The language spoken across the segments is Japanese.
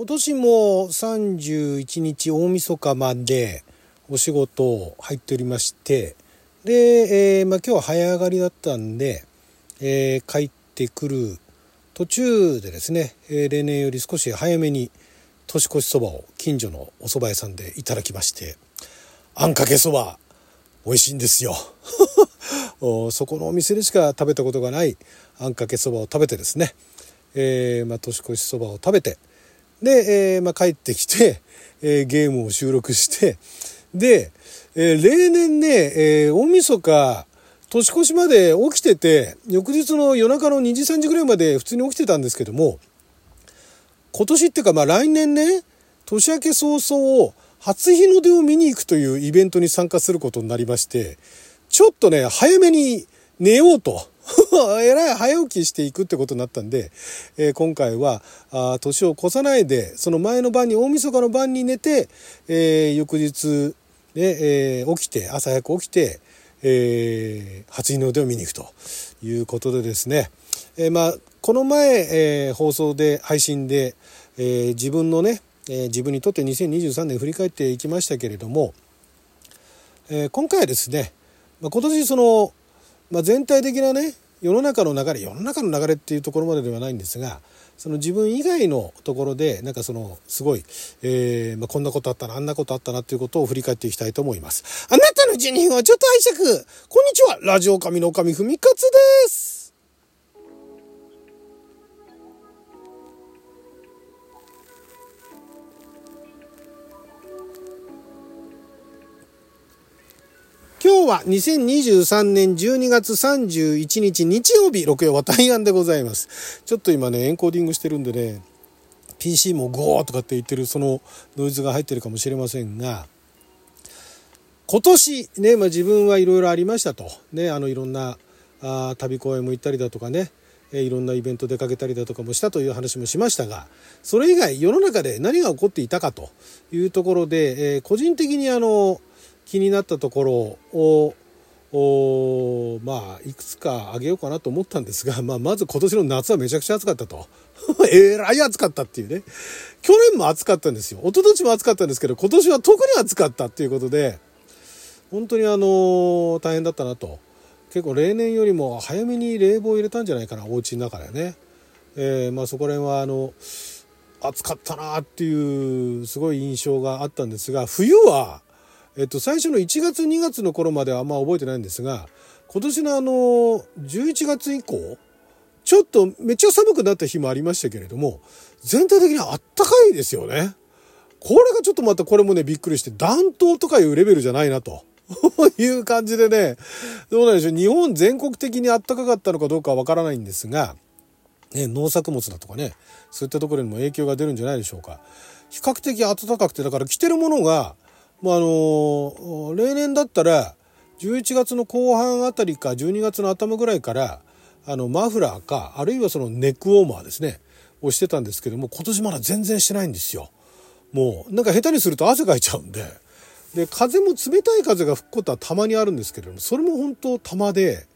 今年も31日大晦日までお仕事入っておりましてで、えー、まあ、今日は早上がりだったんで、えー、帰ってくる途中でですね、えー、例年より少し早めに年越しそばを近所のお蕎麦屋さんでいただきましてあんかけそば美味しいんですよ。そこのお店でしか食べたことがないあんかけそばを食べてですね、えー、まあ、年越しそばを食べてで、えー、まあ、帰ってきて、えー、ゲームを収録してで、え例年ね、え大晦日年越しまで起きてて翌日の夜中の2時3時ぐらいまで普通に起きてたんですけども今年っていうかまあ来年ね年明け早々初日の出を見に行くというイベントに参加することになりましてちょっとね早めに寝ようと えらい早起きしていくってことになったんで、えー、今回は年を越さないでその前の晩に大晦日の晩に寝て、えー、翌日、ねえー、起きて朝早く起きて、えー、初日の出を見に行くということでですね、えー、まあこの前、えー、放送で配信で、えー、自分のね、えー、自分にとって2023年振り返っていきましたけれども、えー、今回はですね、まあ、今年その、まあ、全体的なね世の中の流れ世の中の流れっていうところまでではないんですがその自分以外のところでなんかそのすごい、えーまあ、こんなことあったなあんなことあったなっていうことを振り返っていきたいと思います。あなたの12分はちょっと拝借。こんにちは。ラジオ神の神文勝です。今日は2023年12月31日日曜日、6曜は大安でございます。ちょっと今ね、エンコーディングしてるんでね、PC もゴーとかって言ってるそのノイズが入ってるかもしれませんが、今年ね、まあ、自分はいろいろありましたと。ね、あのいろんなあ旅公演も行ったりだとかね、えいろんなイベント出かけたりだとかもしたという話もしましたが、それ以外世の中で何が起こっていたかというところで、え、個人的にあの、気になったところをまあいくつか挙げようかなと思ったんですが、まあ、まず今年の夏はめちゃくちゃ暑かったと。えらい暑かったっていうね。去年も暑かったんですよ。一昨年も暑かったんですけど、今年は特に暑かったっていうことで、本当にあの大変だったなと。結構例年よりも早めに冷房入れたんじゃないかな、お家の中でね。えー、まあそこら辺はあの、暑かったなっていうすごい印象があったんですが、冬はえっと、最初の1月2月の頃まではあんま覚えてないんですが今年のあの11月以降ちょっとめっちゃ寒くなった日もありましたけれども全体的にあったかいですよね。これがちょっとまたこれもねびっくりして暖冬とかいうレベルじゃないなと。いう感じでね、どうなんでしょう。日本全国的に暖かかったのかどうかはわからないんですが、ね、農作物だとかね、そういったところにも影響が出るんじゃないでしょうか。比較的暖かくて、だから着てるものが、まあ、あの例年だったら11月の後半あたりか12月の頭ぐらいからあのマフラーかあるいはそのネックウォーマーですねをしてたんですけども今年まだ全然してないんですよ。もうなんか下手にすると汗かいちゃうんでで風も冷たい風が吹くことはたまにあるんですけれどもそれも本当たまで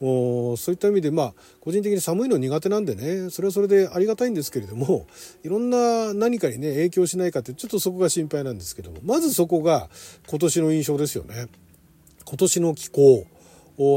もうそういった意味でまあ個人的に寒いの苦手なんでねそれはそれでありがたいんですけれどもいろんな何かにね影響しないかってちょっとそこが心配なんですけどもまずそこが今年の印象ですよね。今年の気候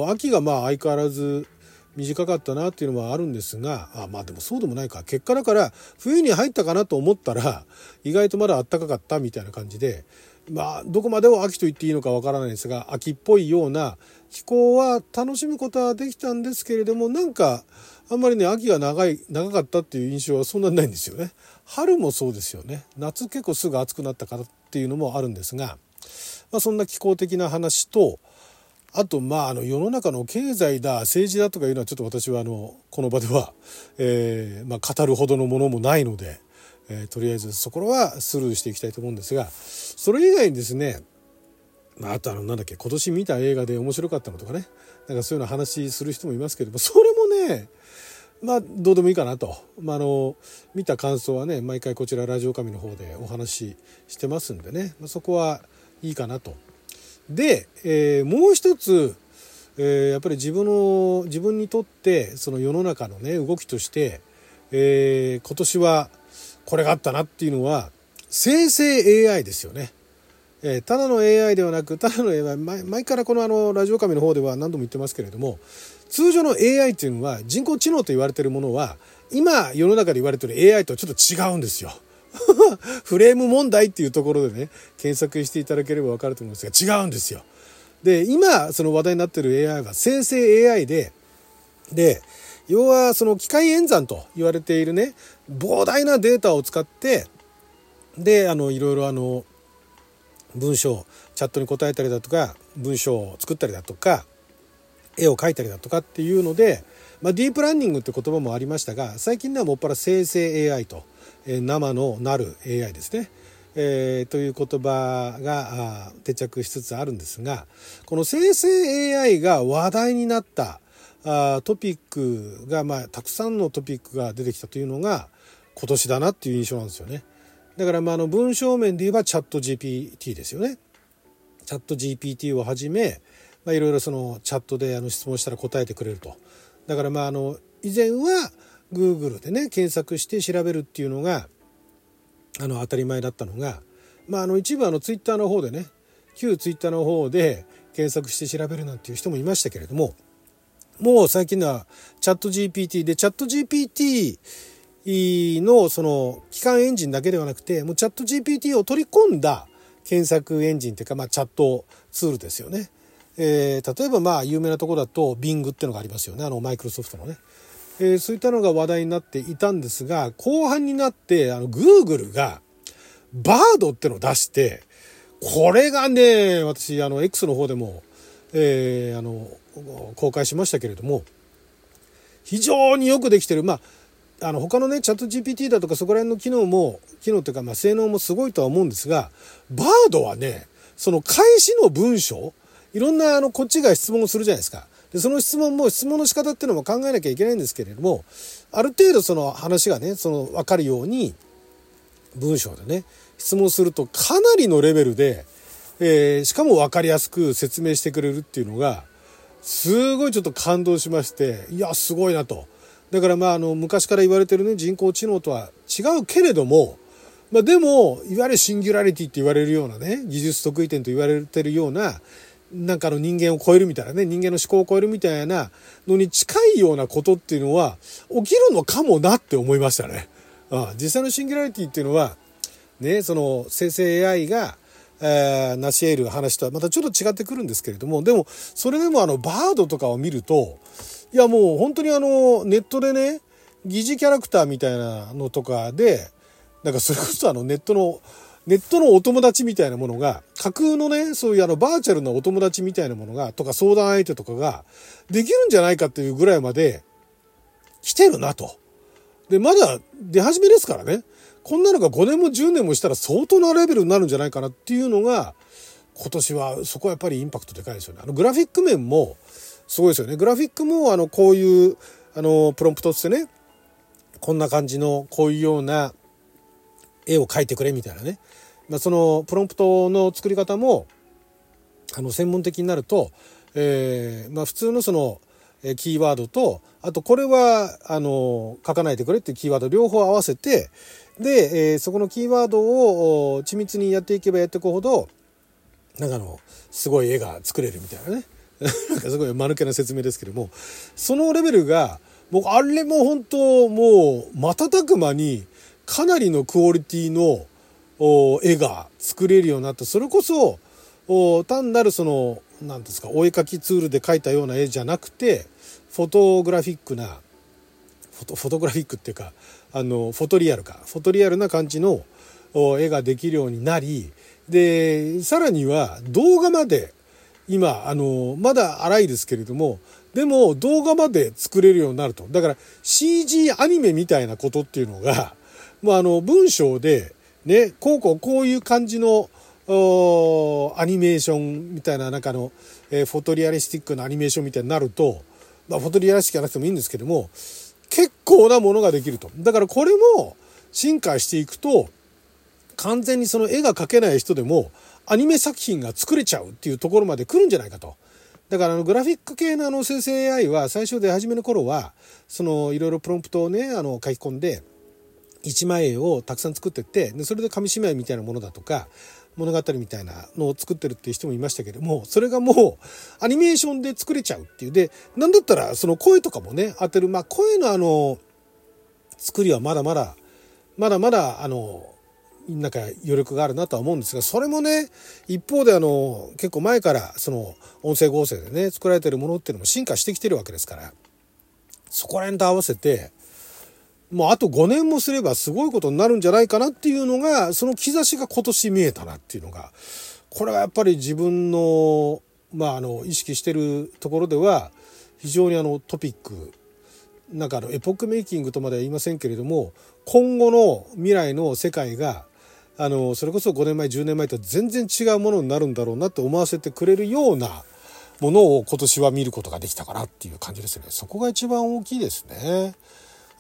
秋がまあ相変わらず短かったなっていうのはあるんですがあまあでもそうでもないか結果だから冬に入ったかなと思ったら意外とまだ暖かかったみたいな感じでまあどこまでを秋と言っていいのかわからないですが秋っぽいような気候は楽しむことはできたんですけれどもなんかあんまりね秋が長い長かったっていう印象はそんなにないんですよね。春もそうですよね夏結構すぐ暑くなったからっていうのもあるんですが、まあ、そんな気候的な話とあとまああの世の中の経済だ政治だとかいうのはちょっと私はあのこの場では、えーまあ、語るほどのものもないので、えー、とりあえずそこはスルーしていきたいと思うんですがそれ以外にですねまあ、あとあのなんだっけ今年見た映画で面白かったのとかねなんかそういうの話する人もいますけれどもそれもねまあどうでもいいかなと、まあ、あの見た感想はね毎回こちらラジオ神の方でお話ししてますんでね、まあ、そこはいいかなと。で、えー、もう一つ、えー、やっぱり自分の自分にとってその世の中のね動きとして、えー、今年はこれがあったなっていうのは生成 AI ですよね。えー、ただの AI ではなくただの AI 前前からこのあのラジオカメの方では何度も言ってますけれども通常の AI っていうのは人工知能と言われてるものは今世の中で言われてる AI とちょっと違うんですよ。フレーム問題っていうところでね検索していただければ分かると思うんですが違うんですよ。で今その話題になってる AI は生成 AI でで要はその機械演算と言われているね膨大なデータを使ってであのいろいろあの文章チャットに答えたりだとか文章を作ったりだとか絵を描いたりだとかっていうので、まあ、ディープランニングって言葉もありましたが最近ではもっぱら生成 AI と、えー、生のなる AI ですね、えー、という言葉が定着しつつあるんですがこの生成 AI が話題になったあトピックが、まあ、たくさんのトピックが出てきたというのが今年だなっていう印象なんですよね。だから、まあ、の文章面で言えばチャット GPT ですよね。チャット GPT をはじめ、いろいろそのチャットであの質問したら答えてくれると。だからまああの以前は Google でね検索して調べるっていうのがあの当たり前だったのが、まあ、あの一部あの Twitter の方でね旧 Twitter の方で検索して調べるなんていう人もいましたけれどももう最近ではチャット GPT でチャット GPT のその機関エンジンだけではなくてもうチャット GPT を取り込んだ検索エンジンというか、まあ、チャットツールですよね。えー、例えばまあ有名なとこだと Bing っていうのがありますよね。あのマイクロソフトのね、えー、そういったのが話題になっていたんですが後半になってあの Google がバードっていうのを出してこれがね私あの X の方でも、えー、あの公開しましたけれども非常によくできてる。まああの他のねチャット GPT だとかそこら辺の機能も機能というかまあ性能もすごいとは思うんですがバードはねその開始の文章いろんなあのこっちが質問をするじゃないですか。でその質問も質問の仕方っていうのも考えなきゃいけないんですけれどもある程度その話がねその分かるように文章でね質問するとかなりのレベルで、えー、しかも分かりやすく説明してくれるっていうのがすごいちょっと感動しましていやすごいなと。だからまああの昔から言われてるね人工知能とは違うけれども、まあ、でもいわゆるシンギュラリティって言われるようなね技術得意点と言われてるようななんかの人間を超えるみたいなね人間の思考を超えるみたいなのに近いようなことっていうのは起きるのかもなって思いましたね。ああ実際のシンギュラリティっていうのはねその生成 AI がえー、成し得る話とはまたちょっと違ってくるんですけれどもでもそれでもあのバードとかを見るといやもう本当にあのネットでね疑似キャラクターみたいなのとかでなんかそれこそあのネットのネットのお友達みたいなものが、架空のね、そういうあのバーチャルなお友達みたいなものが、とか相談相手とかができるんじゃないかっていうぐらいまで来てるなと。で、まだ出始めですからね。こんなのが5年も10年もしたら相当なレベルになるんじゃないかなっていうのが、今年はそこはやっぱりインパクトでかいですよね。あのグラフィック面もすごいですよね。グラフィックもあのこういうあのプロンプトってね、こんな感じのこういうような絵を描いてくれみたいなね、まあ、そのプロンプトの作り方もあの専門的になると、えーまあ、普通のそのキーワードとあとこれはあの書かないでくれっていうキーワード両方合わせてで、えー、そこのキーワードを緻密にやっていけばやっていくほどなんかのすごい絵が作れるみたいなね なんかすごい間抜けな説明ですけどもそのレベルがもうあれも本当もう瞬く間にかなりのクオリティの絵が作れるようになった。それこそ単なるその何ですかお絵描きツールで描いたような絵じゃなくてフォトグラフィックなフォトグラフィックっていうかあのフォトリアルかフォトリアルな感じの絵ができるようになりでさらには動画まで今あのまだ荒いですけれどもでも動画まで作れるようになるとだから CG アニメみたいなことっていうのがまあ、あの文章でねこうこうこういう感じのアニメーションみたいな中の、えー、フォトリアリスティックなアニメーションみたいになると、まあ、フォトリアリスティックじゃなくてもいいんですけども結構なものができると。だからこれも進化していくと完全にその絵が描けない人でもアニメ作品が作れちゃうっていうところまで来るんじゃないかと。だからあのグラフィック系のあの生成 AI は最初出始めの頃はそのいろいろプロンプトをねあの書き込んで一枚絵をたくさん作ってってでそれで紙芝居みたいなものだとか物語みたいなのを作ってるっていう人もいましたけどもそれがもうアニメーションで作れちゃうっていうでなんだったらその声とかもね当てるまあ声のあの作りはまだまだまだまだあのなんか余力があるなとは思うんですがそれもね一方であの結構前からその音声合成でね作られてるものっていうのも進化してきてるわけですからそこら辺と合わせてもうあと5年もすればすごいことになるんじゃないかなっていうのがその兆しが今年見えたなっていうのがこれはやっぱり自分の,、まあ、あの意識してるところでは非常にあのトピックなんかあのエポックメイキングとまでは言いませんけれども今後の未来の世界があのそれこそ5年前10年前と全然違うものになるんだろうなって思わせてくれるようなものを今年は見ることができたかなっていう感じですねそこが一番大きいですね。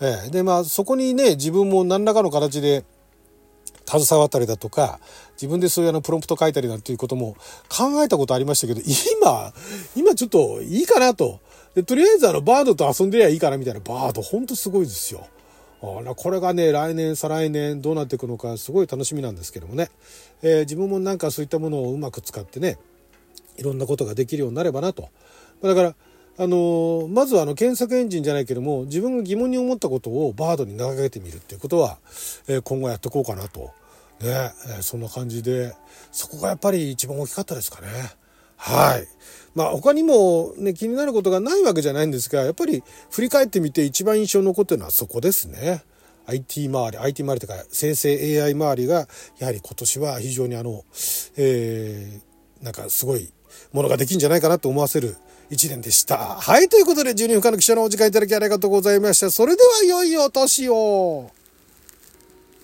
えー、でまあそこにね自分も何らかの形で携わったりだとか自分でそういうあのプロンプト書いたりなんていうことも考えたことありましたけど今今ちょっといいかなとでとりあえずあのバードと遊んでりゃいいかなみたいなバードほんとすごいですよ。これがね来年再来年どうなっていくのかすごい楽しみなんですけどもね、えー、自分もなんかそういったものをうまく使ってねいろんなことができるようになればなとだからあのまずはあの検索エンジンじゃないけども自分が疑問に思ったことをバードに投げかけてみるっていうことは、えー、今後やっていこうかなと、ねえ、そんな感じでそこがやっぱり一番大きかったですかね。はい。まあ他にもね気になることがないわけじゃないんですがやっぱり振り返ってみて一番印象に残ってるのはそこですね。IT 周り IT 周りというか生成 AI 周りがやはり今年は非常にあの、えー、なんかすごいものができるんじゃないかなと思わせる1年でした。はい、ということで12分間の記者のお時間いただきありがとうございました。それではいよいよ年を。